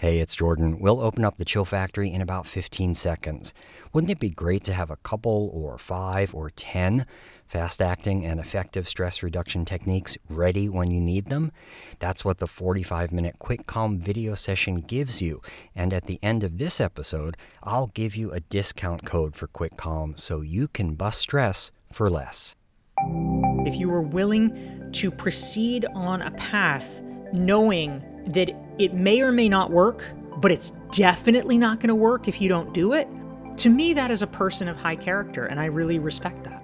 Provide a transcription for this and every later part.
Hey, it's Jordan. We'll open up the Chill Factory in about 15 seconds. Wouldn't it be great to have a couple or five or 10 fast acting and effective stress reduction techniques ready when you need them? That's what the 45 minute Quick Calm video session gives you. And at the end of this episode, I'll give you a discount code for Quick Calm so you can bust stress for less. If you were willing to proceed on a path knowing that it may or may not work, but it's definitely not going to work if you don't do it, to me, that is a person of high character, and I really respect that.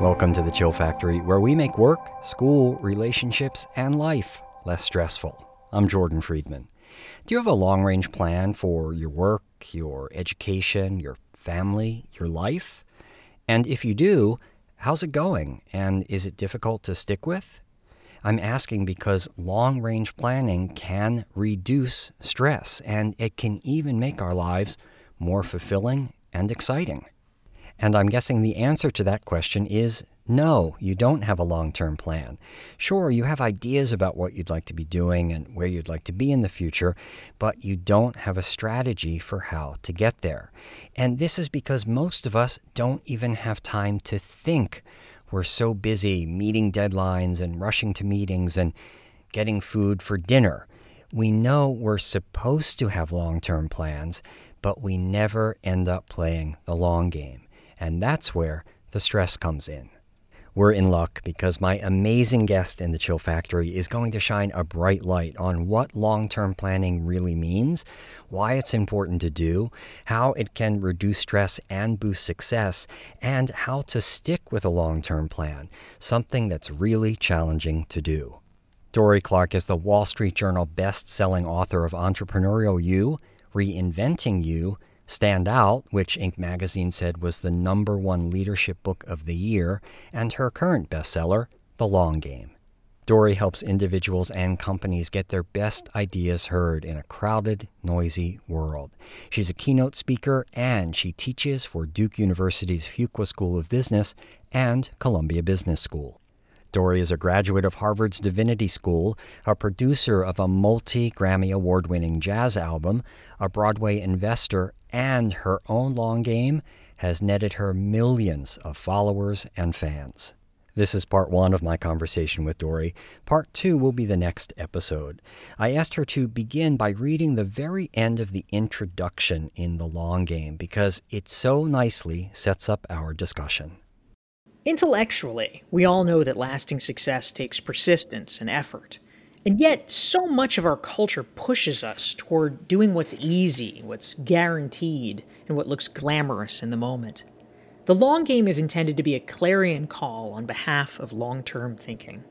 Welcome to the Chill Factory, where we make work, school, relationships, and life less stressful. I'm Jordan Friedman. Do you have a long range plan for your work, your education, your family, your life? And if you do, how's it going? And is it difficult to stick with? I'm asking because long range planning can reduce stress and it can even make our lives more fulfilling and exciting. And I'm guessing the answer to that question is no, you don't have a long term plan. Sure, you have ideas about what you'd like to be doing and where you'd like to be in the future, but you don't have a strategy for how to get there. And this is because most of us don't even have time to think we're so busy meeting deadlines and rushing to meetings and getting food for dinner. We know we're supposed to have long term plans, but we never end up playing the long game. And that's where the stress comes in. We're in luck because my amazing guest in the Chill Factory is going to shine a bright light on what long term planning really means, why it's important to do, how it can reduce stress and boost success, and how to stick with a long term plan, something that's really challenging to do. Dorie Clark is the Wall Street Journal best selling author of Entrepreneurial You, Reinventing You, Stand Out, which Inc. magazine said was the number one leadership book of the year, and her current bestseller, The Long Game. Dorie helps individuals and companies get their best ideas heard in a crowded, noisy world. She's a keynote speaker and she teaches for Duke University's Fuqua School of Business and Columbia Business School. Dorie is a graduate of Harvard's Divinity School, a producer of a multi Grammy Award winning jazz album, a Broadway investor, and her own long game has netted her millions of followers and fans. This is part one of my conversation with Dorie. Part two will be the next episode. I asked her to begin by reading the very end of the introduction in The Long Game because it so nicely sets up our discussion. Intellectually, we all know that lasting success takes persistence and effort. And yet, so much of our culture pushes us toward doing what's easy, what's guaranteed, and what looks glamorous in the moment. The long game is intended to be a clarion call on behalf of long term thinking.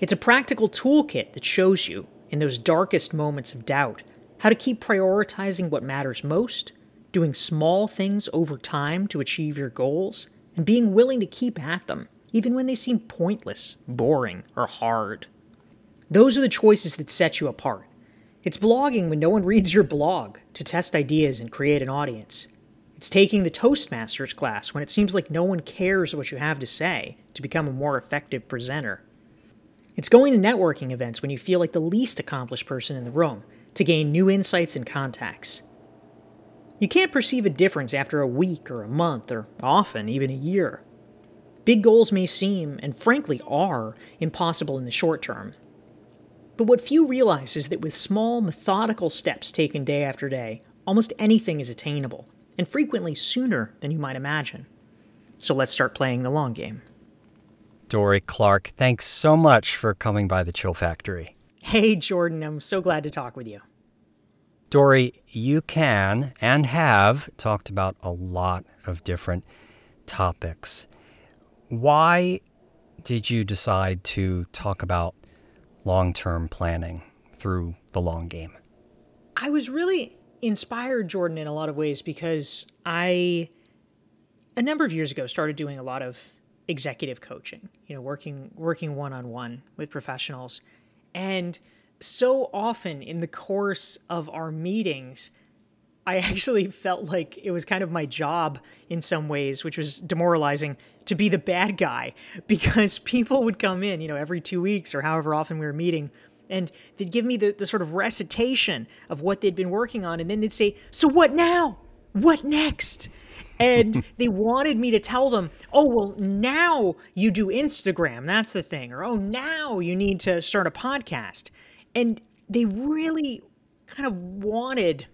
It's a practical toolkit that shows you, in those darkest moments of doubt, how to keep prioritizing what matters most, doing small things over time to achieve your goals, and being willing to keep at them, even when they seem pointless, boring, or hard. Those are the choices that set you apart. It's blogging when no one reads your blog to test ideas and create an audience. It's taking the Toastmasters class when it seems like no one cares what you have to say to become a more effective presenter. It's going to networking events when you feel like the least accomplished person in the room to gain new insights and contacts. You can't perceive a difference after a week or a month or often even a year. Big goals may seem, and frankly are, impossible in the short term. But what few realize is that with small, methodical steps taken day after day, almost anything is attainable and frequently sooner than you might imagine. So let's start playing the long game. Dorie Clark, thanks so much for coming by the Chill Factory. Hey, Jordan, I'm so glad to talk with you. Dorie, you can and have talked about a lot of different topics. Why did you decide to talk about long term planning through the long game? I was really inspired Jordan in a lot of ways because I a number of years ago started doing a lot of executive coaching, you know, working working one-on-one with professionals. And so often in the course of our meetings, I actually felt like it was kind of my job in some ways, which was demoralizing to be the bad guy because people would come in, you know, every 2 weeks or however often we were meeting And they'd give me the, the sort of recitation of what they'd been working on. And then they'd say, So what now? What next? and they wanted me to tell them, oh, well, now you do Instagram. That's the thing. Or, oh, now you need to start a podcast. And they really kind of wanted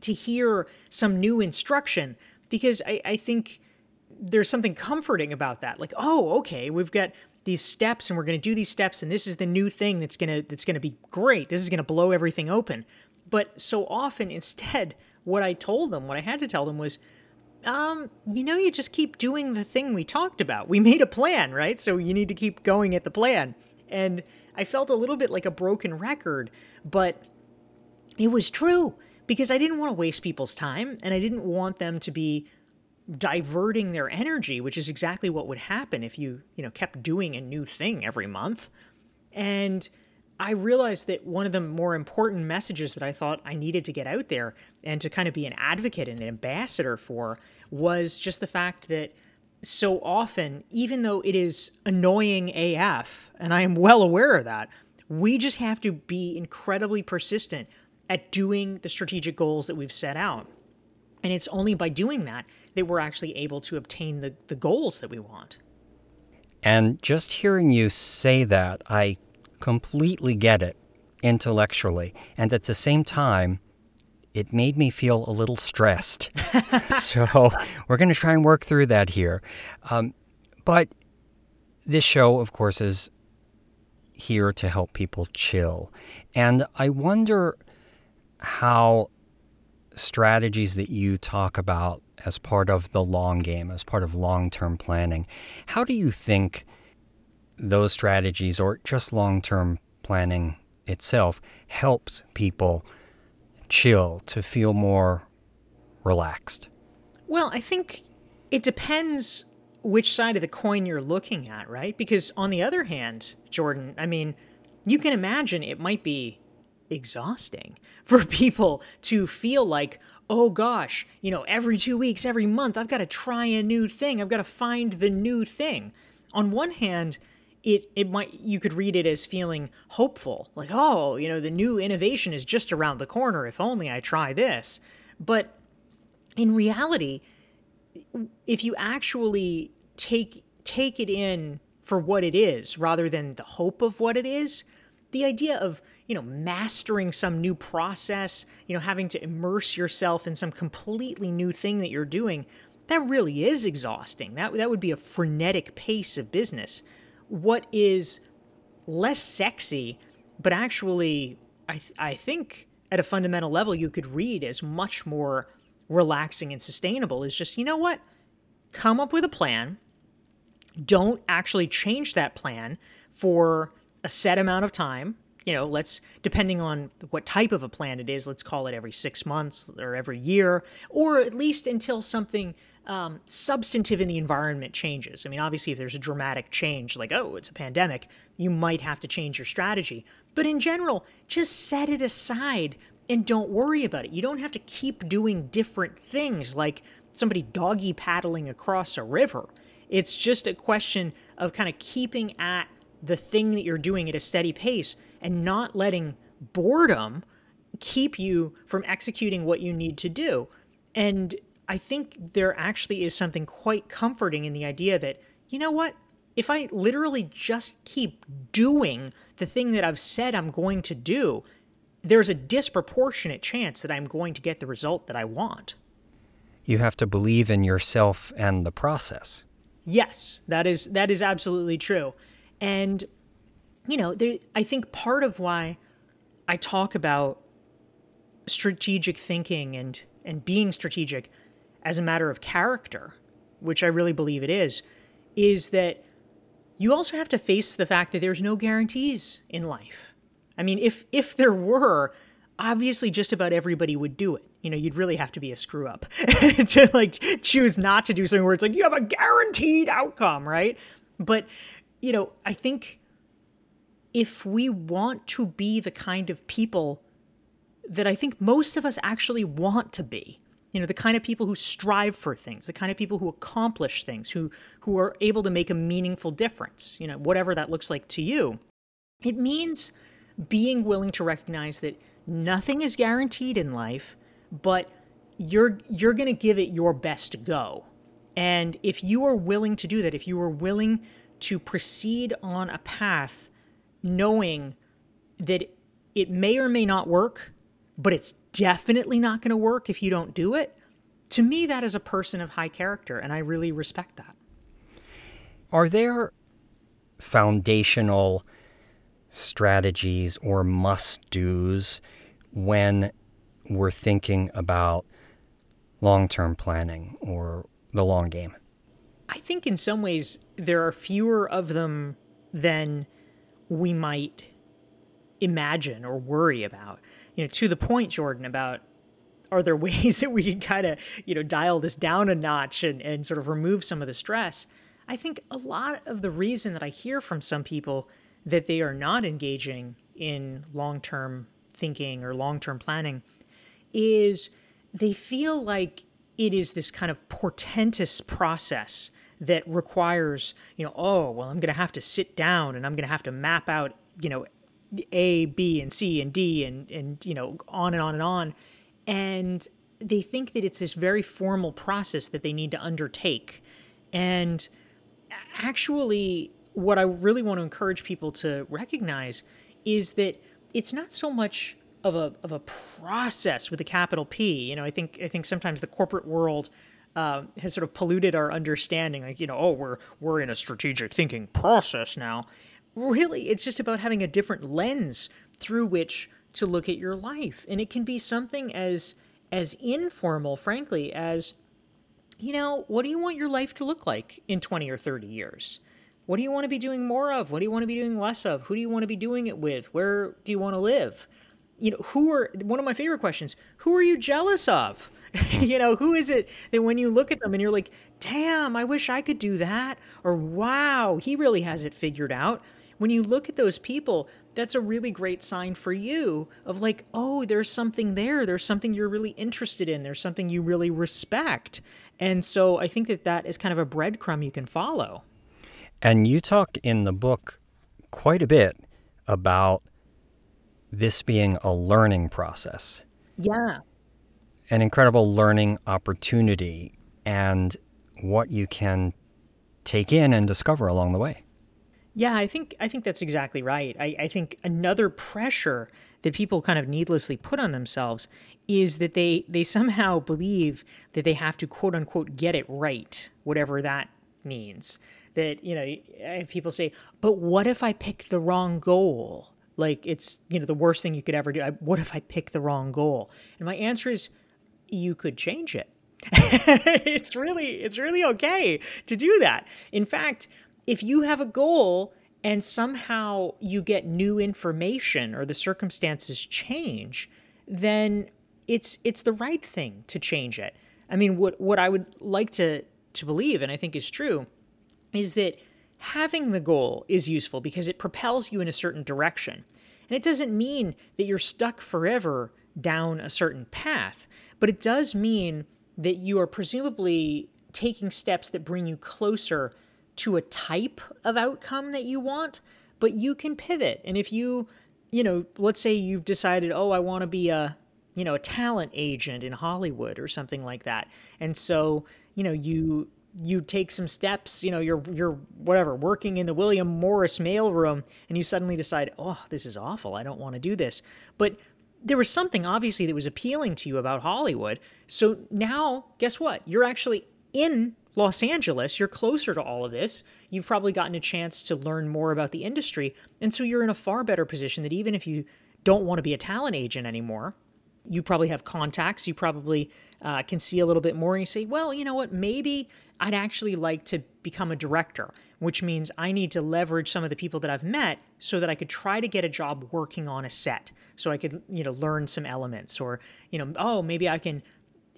to hear some new instruction because I, I think there's something comforting about that. Like, oh, okay, we've got these steps and we're going to do these steps and this is the new thing that's going to that's going to be great. This is going to blow everything open. But so often instead what I told them, what I had to tell them was um, you know, you just keep doing the thing we talked about. We made a plan, right? So you need to keep going at the plan. And I felt a little bit like a broken record, but it was true because I didn't want to waste people's time and I didn't want them to be diverting their energy, which is exactly what would happen if you, you know, kept doing a new thing every month. And I realized that one of the more important messages that I thought I needed to get out there and to kind of be an advocate and an ambassador for was just the fact that so often, even though it is annoying AF, and I am well aware of that, we just have to be incredibly persistent at doing the strategic goals that we've set out. And it's only by doing that that we're actually able to obtain the, the goals that we want. And just hearing you say that, I completely get it intellectually. And at the same time, it made me feel a little stressed. so we're going to try and work through that here. Um, but this show, of course, is here to help people chill. And I wonder how strategies that you talk about as part of the long game, as part of long term planning, how do you think those strategies or just long term planning itself helps people chill to feel more relaxed? Well, I think it depends which side of the coin you're looking at, right? Because on the other hand, Jordan, I mean, you can imagine it might be exhausting for people to feel like, oh gosh, you know, every two weeks, every month, I've got to try a new thing. I've got to find the new thing. On one hand, it it might you could read it as feeling hopeful like oh you know the new innovation is just around the corner if only i try this but in reality if you actually take take it in for what it is rather than the hope of what it is the idea of you know mastering some new process you know having to immerse yourself in some completely new thing that you're doing that really is exhausting that that would be a frenetic pace of business what is less sexy, but actually, I, th- I think at a fundamental level, you could read as much more relaxing and sustainable is just, you know what? Come up with a plan. Don't actually change that plan for a set amount of time. You know, let's, depending on what type of a plan it is, let's call it every six months or every year, or at least until something um, substantive in the environment changes. I mean, obviously, if there's a dramatic change, like, oh, it's a pandemic, you might have to change your strategy. But in general, just set it aside and don't worry about it. You don't have to keep doing different things like somebody doggy paddling across a river. It's just a question of kind of keeping at the thing that you're doing at a steady pace and not letting boredom keep you from executing what you need to do. And I think there actually is something quite comforting in the idea that, you know what? If I literally just keep doing the thing that I've said I'm going to do, there's a disproportionate chance that I'm going to get the result that I want. You have to believe in yourself and the process. Yes, that is that is absolutely true. And you know, there, I think part of why I talk about strategic thinking and and being strategic as a matter of character, which I really believe it is, is that you also have to face the fact that there's no guarantees in life. I mean, if if there were, obviously just about everybody would do it. You know, you'd really have to be a screw up to like choose not to do something where it's like you have a guaranteed outcome, right? But, you know, I think if we want to be the kind of people that I think most of us actually want to be, you know the kind of people who strive for things the kind of people who accomplish things who who are able to make a meaningful difference you know whatever that looks like to you it means being willing to recognize that nothing is guaranteed in life, but you're you're going to give it your best go. And if you are willing to do that, if you are willing to proceed on a path knowing that it may or may not work, but it's definitely not going to work if you don't do it, to me, that is a person of high character, and I really respect that. Are there foundational strategies or must do's when we're thinking about long term planning or the long game? I think in some ways there are fewer of them than we might imagine or worry about. You know, to the point, Jordan, about are there ways that we can kind of, you know, dial this down a notch and, and sort of remove some of the stress? I think a lot of the reason that I hear from some people that they are not engaging in long term thinking or long term planning is they feel like it is this kind of portentous process that requires, you know, oh, well, I'm going to have to sit down and I'm going to have to map out, you know, A, B, and C, and D, and, and, you know, on and on and on. And they think that it's this very formal process that they need to undertake. And actually, what I really want to encourage people to recognize is that it's not so much of a of a process with a capital P. You know, I think I think sometimes the corporate world uh, has sort of polluted our understanding. Like, you know, oh, we're we're in a strategic thinking process now. Really, it's just about having a different lens through which to look at your life, and it can be something as as informal, frankly, as you know, what do you want your life to look like in 20 or 30 years? What do you want to be doing more of? What do you want to be doing less of? Who do you want to be doing it with? Where do you want to live? you know, who are one of my favorite questions? Who are you jealous of? you know, who is it that when you look at them and you're like, damn, I wish I could do that? Or wow, he really has it figured out. When you look at those people, that's a really great sign for you of like, oh, there's something there. There's something you're really interested in. There's something you really respect. And so I think that that is kind of a breadcrumb you can follow. And you talk in the book quite a bit about this being a learning process. Yeah. An incredible learning opportunity and what you can take in and discover along the way. Yeah, I think I think that's exactly right. I, I think another pressure that people kind of needlessly put on themselves is that they they somehow believe that they have to quote unquote get it right, whatever that means. That you know, people say, "But what if I pick the wrong goal?" like it's you know the worst thing you could ever do I, what if i pick the wrong goal and my answer is you could change it. It's really it's really okay to do that. In fact if you have a goal and somehow you get new information or the circumstances change then it's it's the right thing to change it. I mean what what i would like to to believe and i think is true is that having the goal is useful because it propels you in a certain direction. And it doesn't mean that you're stuck forever down a certain path, but it does mean that you are presumably taking steps that bring you closer to a type of outcome that you want, but you can pivot. And if you, you know, let's say you've decided, oh, I want to be a, you know, a talent agent in Hollywood or something like that. And so, you know, you you take some steps, you know, you're you're whatever, working in the William Morris mailroom and you suddenly decide, "Oh, this is awful. I don't want to do this." But there was something obviously that was appealing to you about Hollywood. So now, guess what? You're actually in Los Angeles. You're closer to all of this. You've probably gotten a chance to learn more about the industry. And so you're in a far better position that even if you don't want to be a talent agent anymore, you probably have contacts. You probably uh, can see a little bit more. And you say, well, you know what? Maybe I'd actually like to become a director, which means I need to leverage some of the people that I've met so that I could try to get a job working on a set. So I could, you know, learn some elements or, you know, oh, maybe I can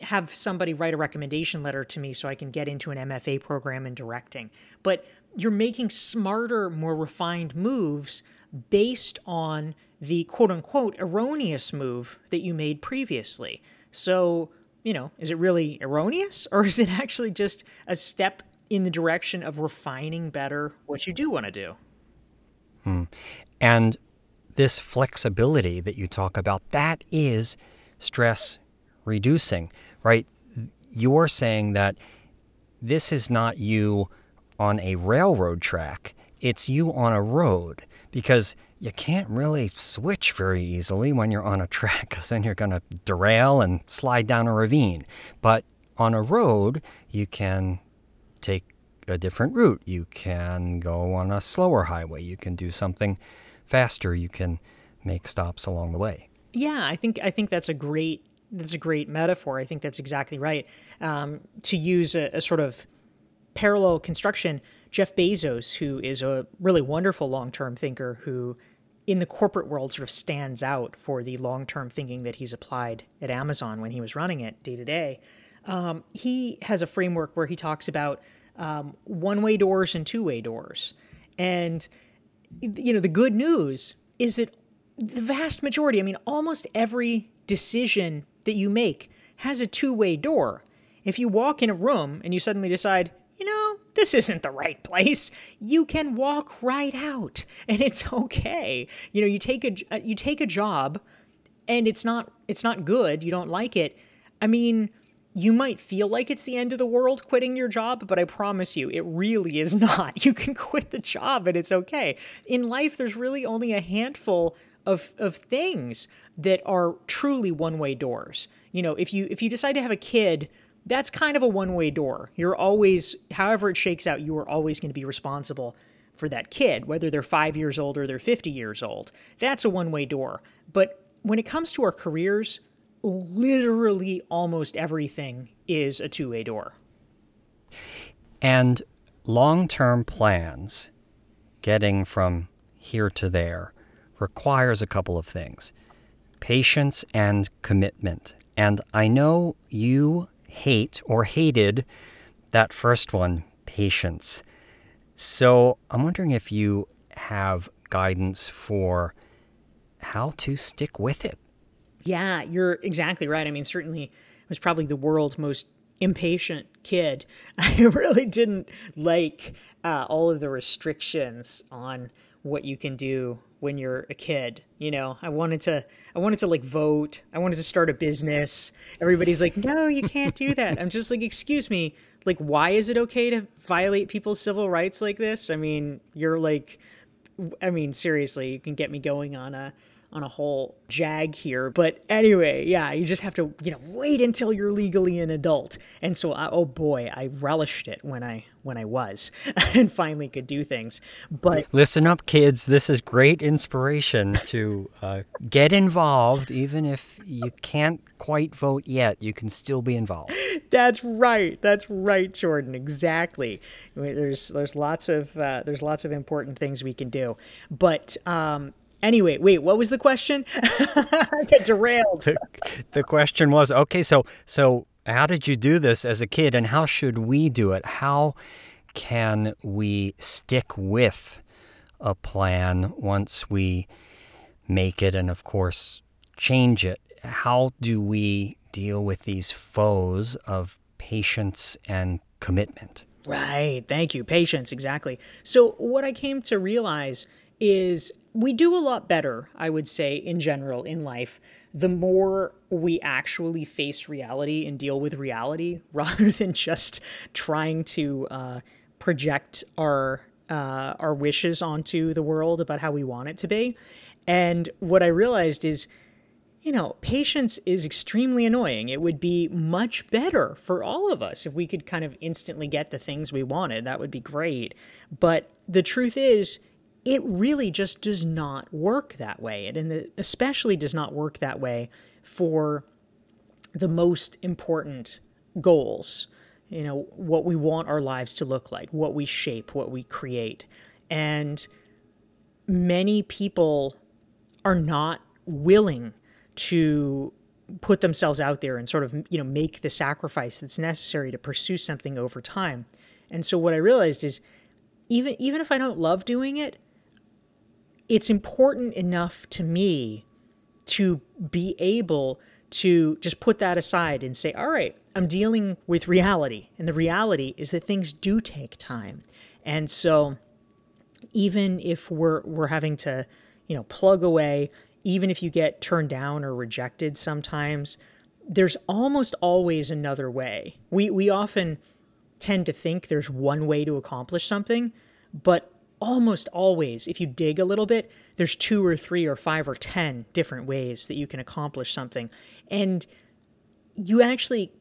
have somebody write a recommendation letter to me so I can get into an MFA program in directing. But you're making smarter, more refined moves based on the quote unquote erroneous move that you made previously. So you know, is it really erroneous or is it actually just a step in the direction of refining better what you do want to do? Hmm. And this flexibility that you talk about, that is stress reducing, right? You're saying that this is not you on a railroad track, it's you on a road because you can't really switch very easily when you're on a track because then you're going to derail and slide down a ravine. But on a road, you can take a different route. You can go on a slower highway. You can do something faster. You can make stops along the way. Yeah, I think I think that's a great that's a great metaphor. I think that's exactly right. Um, to use a, a sort of parallel construction, Jeff Bezos, who is a really wonderful long term thinker, who in the corporate world sort of stands out for the long term thinking that he's applied at Amazon when he was running it day to day. Um, he has a framework where he talks about um, one way doors and two way doors. And, you know, the good news is that the vast majority, I mean, almost every decision that you make has a two way door. If you walk in a room and you suddenly decide, you know, this isn't the right place, you can walk right out and it's okay. You know, you take a uh, you take a job and it's not it's not good, you don't like it. I mean, you might feel like it's the end of the world quitting your job, but I promise you, it really is not. You can quit the job and it's okay. In life, there's really only a handful of, of things that are truly one-way doors. You know, if you if you decide to have a kid, that's kind of a one-way door. You're always, however it shakes out, you are always going to be responsible for that kid, whether they're five years old or they're 50 years old. That's a one-way door. But when it comes to our careers, literally almost everything is a two-way door. And long-term plans, getting from here to there, requires a couple of things patience and commitment. And I know you hate or hated that first one, patience. So I'm wondering if you have guidance for how to stick with it. Yeah, you're exactly right. I mean, certainly I was probably the world's most impatient kid. I really didn't like uh, all of the restrictions on what you can do when you're a kid you know? I wanted to i wanted to like vote. I wanted to start a business. Everybody's like no you can't do that. I'm just like excuse me like why is it okay to violate people's civil rights like this? I mean you're like i mean seriously you can get me going on a on a whole jag here. But anyway, yeah, you just have to, you know, wait until you're legally an adult. And so, I, oh boy, I relished it when I when I was and finally could do things. But listen up, kids. This is great inspiration to uh, get involved, even if you can't quite vote yet. You can still be involved. That's right. That's right, Jordan. Exactly. There's there's lots of uh, there's lots of important things we can do. But um, Anyway, wait, what was the question? I get derailed. The, the question was okay, so so how did you do this as a kid and how should we do it? How can we stick with a plan once we make it and of course change it? How do we deal with these foes of patience and commitment? Right. Thank you. Patience, exactly. So, what I came to realize is we do a lot better, I would say, in general in life, the more we actually face reality and deal with reality rather than just trying to uh, project our uh, our wishes onto the world about how we want it to be. And what I realized is, you know, patience is extremely annoying. It would be much better for all of us if we could kind of instantly get the things we wanted. That would be great. But the truth is, it really just does not work that way. And it especially does not work that way for the most important goals. You know, what we want our lives to look like, what we shape, what we create. And many people are not willing to put themselves out there and sort of, you know, make the sacrifice that's necessary to pursue something over time. And so what I realized is even even if I don't love doing it, it's important enough to me to be able to just put that aside and say, all right, I'm dealing with reality. And the reality is that things do take time. And so even if we're we're having to, you know, plug away. Even if you get turned down or rejected sometimes, there's almost always another way. We, we often tend to think there's one way to accomplish something, but almost always, if you dig a little bit, there's two or three or five or 10 different ways that you can accomplish something. And you actually,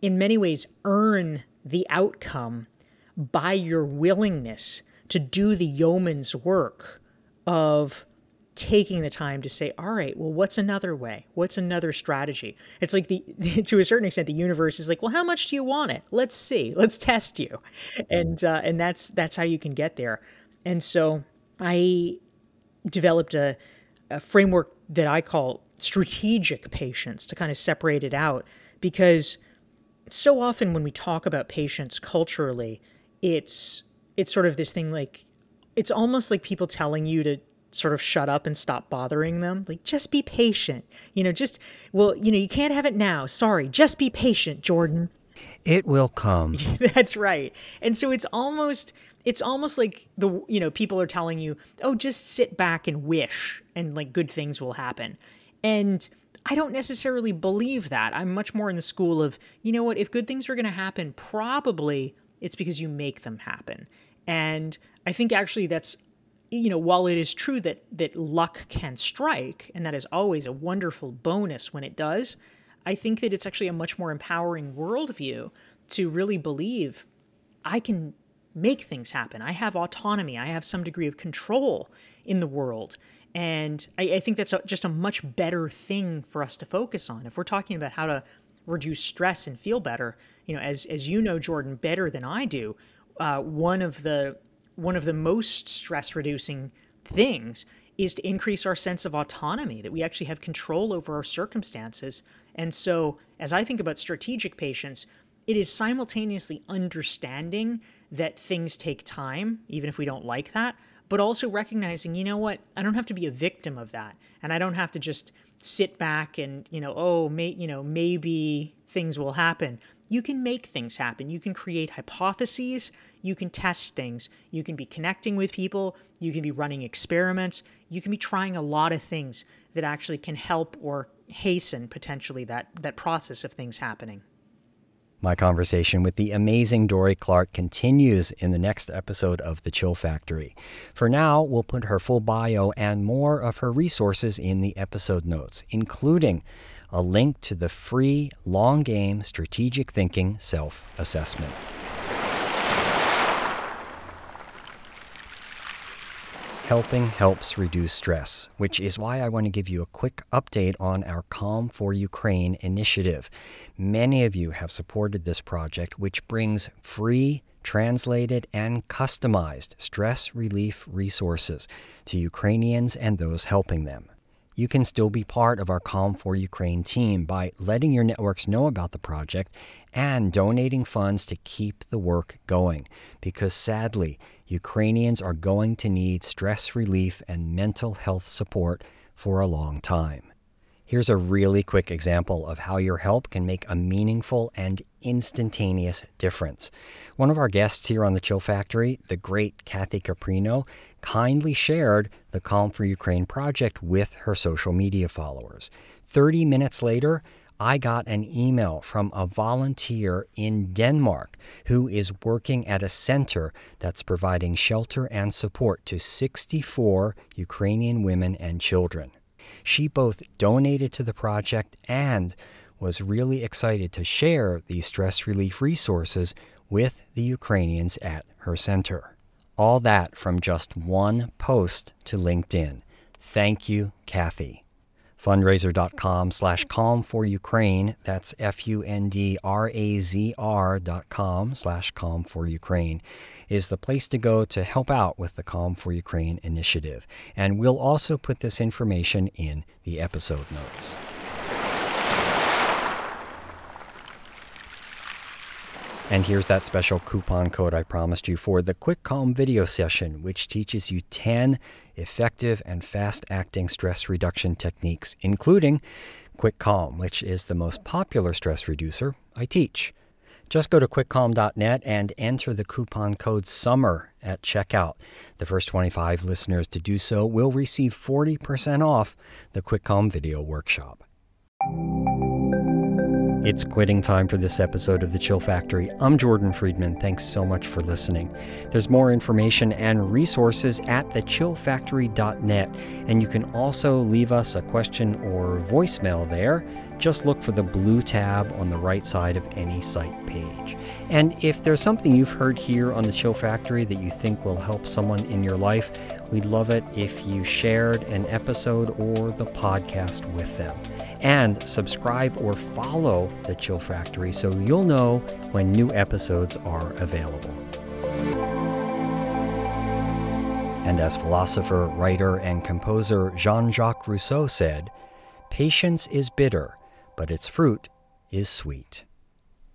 in many ways, earn the outcome by your willingness to do the yeoman's work of taking the time to say, all right, well, what's another way? What's another strategy? It's like the, to a certain extent, the universe is like, well, how much do you want it? Let's see, let's test you, and uh, and that's that's how you can get there. And so I developed a, a framework that I call strategic patience to kind of separate it out because so often when we talk about patience culturally, it's it's sort of this thing like it's almost like people telling you to sort of shut up and stop bothering them. Like just be patient. You know, just well, you know, you can't have it now. Sorry, just be patient, Jordan. It will come. That's right. And so it's almost it's almost like the you know people are telling you oh just sit back and wish and like good things will happen. And i don't necessarily believe that. I'm much more in the school of you know what? If good things are going to happen probably it's because you make them happen. And i think actually that's you know while it is true that that luck can strike and that is always a wonderful bonus when it does i think that it's actually a much more empowering worldview to really believe i can make things happen. I have autonomy. I have some degree of control in the world. And I, I think that's a, just a much better thing for us to focus on. If we're talking about how to reduce stress and feel better, you know, as, as you know, Jordan, better than I do, uh, one of the one of the most stress reducing things is to increase our sense of autonomy, that we actually have control over our circumstances. And so, as I think about strategic patience, it is simultaneously understanding that things take time, even if we don't like that, but also recognizing, you know what, I don't have to be a victim of that. And I don't have to just sit back and, you know, oh, may, you know, maybe things will happen. You can make things happen. You can create hypotheses. You can test things. You can be connecting with people. You can be running experiments. You can be trying a lot of things that actually can help or hasten potentially that, that process of things happening. My conversation with the amazing Dorie Clark continues in the next episode of The Chill Factory. For now, we'll put her full bio and more of her resources in the episode notes, including a link to the free long game strategic thinking self assessment. Helping helps reduce stress, which is why I want to give you a quick update on our Calm for Ukraine initiative. Many of you have supported this project, which brings free, translated, and customized stress relief resources to Ukrainians and those helping them. You can still be part of our Calm for Ukraine team by letting your networks know about the project and donating funds to keep the work going. Because sadly, Ukrainians are going to need stress relief and mental health support for a long time. Here's a really quick example of how your help can make a meaningful and instantaneous difference. One of our guests here on the Chill Factory, the great Kathy Caprino, kindly shared the Calm for Ukraine project with her social media followers. 30 minutes later, I got an email from a volunteer in Denmark who is working at a center that's providing shelter and support to 64 Ukrainian women and children. She both donated to the project and was really excited to share these stress relief resources with the Ukrainians at her center. All that from just one post to LinkedIn. Thank you, Kathy fundrazr.com slash calm for Ukraine. That's F-U-N-D-R-A-Z-R dot com slash calm for Ukraine is the place to go to help out with the Calm for Ukraine initiative. And we'll also put this information in the episode notes. And here's that special coupon code I promised you for the Quick Calm video session, which teaches you 10 effective and fast acting stress reduction techniques, including Quick Calm, which is the most popular stress reducer I teach. Just go to quickcalm.net and enter the coupon code SUMMER at checkout. The first 25 listeners to do so will receive 40% off the Quick Calm video workshop. It's quitting time for this episode of The Chill Factory. I'm Jordan Friedman. Thanks so much for listening. There's more information and resources at thechillfactory.net, and you can also leave us a question or voicemail there. Just look for the blue tab on the right side of any site page. And if there's something you've heard here on The Chill Factory that you think will help someone in your life, we'd love it if you shared an episode or the podcast with them and subscribe or follow The Chill Factory so you'll know when new episodes are available. And as philosopher, writer, and composer Jean Jacques Rousseau said, Patience is bitter, but its fruit is sweet.